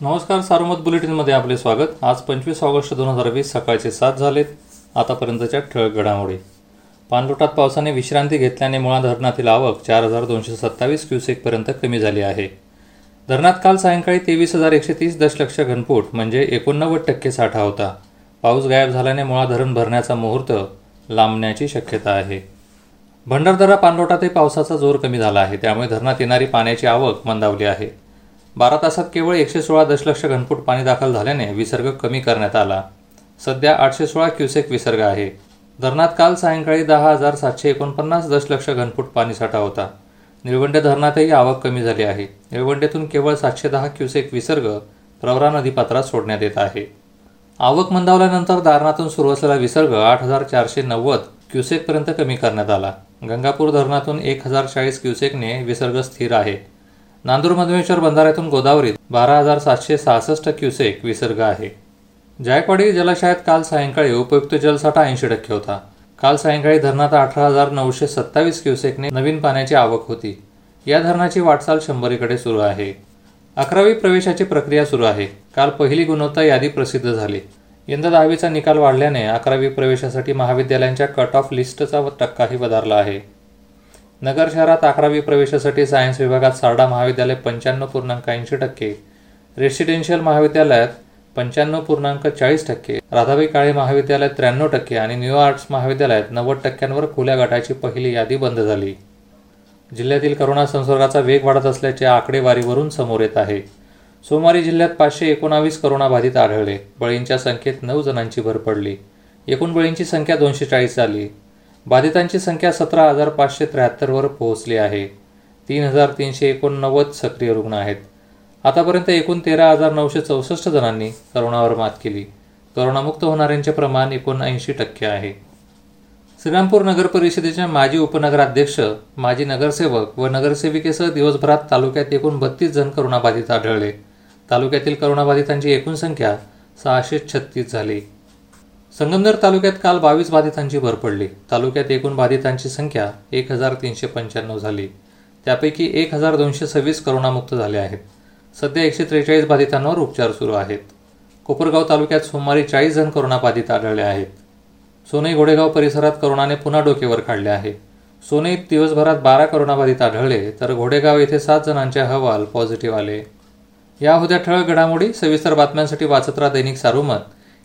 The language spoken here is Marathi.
नमस्कार सारोमत बुलेटिनमध्ये आपले स्वागत. आज पंचवीस ऑगस्ट दोन हजार वीस सकाळचे सात झालेत. आतापर्यंतच्या ठळक घडामोडी. पाणलोटात पावसाने विश्रांती घेतल्याने मुळा धरणातील आवक चार हजार दोनशे सत्तावीस क्युसेकपर्यंत कमी झाली आहे. धरणात काल सायंकाळी तेवीस हजार एकशे तीस दशलक्ष घनफूट म्हणजे एकोणनव्वद टक्के साठा होता. पाऊस गायब झाल्याने मुळा धरण भरण्याचा मुहूर्त लांबण्याची शक्यता आहे. भंडारदरा पाणलोटातही पावसाचा जोर कमी झाला आहे. त्यामुळे धरणात येणारी पाण्याची आवक मंदावली आहे. बारा तासात केवळ एकशे सोळा दशलक्ष घनफूट पाणी दाखल झाल्याने विसर्ग कमी करण्यात आला. सध्या आठशे सोळा क्युसेक विसर्ग आहे. धरणात काल सायंकाळी दहा हजार सातशे एकोणपन्नास दशलक्ष घनफूट पाणीसाठा होता. निळवंडे धरणातही आवक कमी झाली आहे. निळवंडेतून केवळ सातशे दहा क्युसेक विसर्ग प्रवरा नदीपात्रात सोडण्यात येत आहे. आवक मंदावल्यानंतर दारणातून सुरू असलेला विसर्ग आठ हजार चारशे नव्वद क्युसेकपर्यंत कमी करण्यात आला. गंगापूर धरणातून एक हजार चाळीस क्युसेकने विसर्ग स्थिर आहे. नांदूर मधमेश्वर बंधाऱ्यातून गोदावरीत बारा हजार सातशे सहासष्ट क्युसेक विसर्ग आहे. जायकवाडी जलाशयात काल सायंकाळी उपयुक्त जलसाठा ऐंशी टक्के होता. काल सायंकाळी धरणात अठरा हजार नऊशे सत्तावीस क्युसेकने नवीन पाण्याची आवक होती. या धरणाची वाटचाल शंभरीकडे सुरू आहे. अकरावी प्रवेशाची प्रक्रिया सुरू आहे. काल पहिली गुणवत्ता यादी प्रसिद्ध झाली. यंदा दहावीचा निकाल वाढल्याने अकरावी प्रवेशासाठी महाविद्यालयांच्या कट ऑफ लिस्टचा टक्काही वधारला आहे. नगर शहरात अकरावी प्रवेशासाठी सायन्स विभागात सारडा महाविद्यालय पंच्याण्णव पूर्णांक ऐंशी टक्के रेसिडेन्शियल महाविद्यालयात पंच्याण्णव पूर्णांक चाळीस टक्के राधाबाई काळे महाविद्यालयात त्र्याण्णव टक्के आणि न्यू आर्ट्स महाविद्यालयात नव्वद टक्क्यांवर खुल्या गटाची पहिली यादी बंद झाली. जिल्ह्यातील करोना संसर्गाचा वेग वाढत असल्याचे आकडेवारीवरून समोर येत आहे. सोमवारी जिल्ह्यात पाचशे एकोणावीस करोनाबाधित आढळले. बळींच्या संख्येत नऊ जणांची भर पडली. एकूण बळींची संख्या दोनशे चाळीस झाली. बाधितांची संख्या सतरा हजार पाचशे त्र्याहत्तरवर पोहोचली आहे. तीन हजार तीनशे एकोणनव्वद सक्रिय रुग्ण आहेत. आतापर्यंत एकूण तेरा हजार नऊशे चौसष्ट जणांनी करोनावर मात केली. करोनामुक्त होणाऱ्यांचे प्रमाण एकोणऐंशी टक्के आहे. श्रीरामपूर नगर परिषदेच्या माजी उपनगराध्यक्ष माजी नगरसेवक व नगरसेविकेसह दिवसभरात तालुक्यात एकूण बत्तीस जण करोनाबाधित आढळले. तालुक्यातील करोनाबाधितांची एकूण संख्या सहाशे छत्तीस झाली. संगमनेर तालुक्यात काल बावीस बाधितांची भर पडली. तालुक्यात एकूण बाधितांची संख्या एक हजार तीनशे पंच्याण्णव झाली. त्यापैकी एक हजार दोनशे सव्वीस करोनामुक्त झाले आहेत. सध्या एकशे त्रेचाळीस बाधितांवर उपचार सुरू आहेत. कोपरगाव तालुक्यात सोमवारी चाळीस जण करोनाबाधित आढळले आहेत. सोनई घोडेगाव परिसरात करोनाने पुन्हा डोकेवर काढले आहे. सोनईत दिवसभरात बारा करोनाबाधित आढळले तर घोडेगाव येथे सात जणांचे अहवाल पॉझिटिव्ह आले. या होत्या ठळक घडामोडी सविस्तर बातम्यांसाठी वाचत राहा दैनिक सारुमत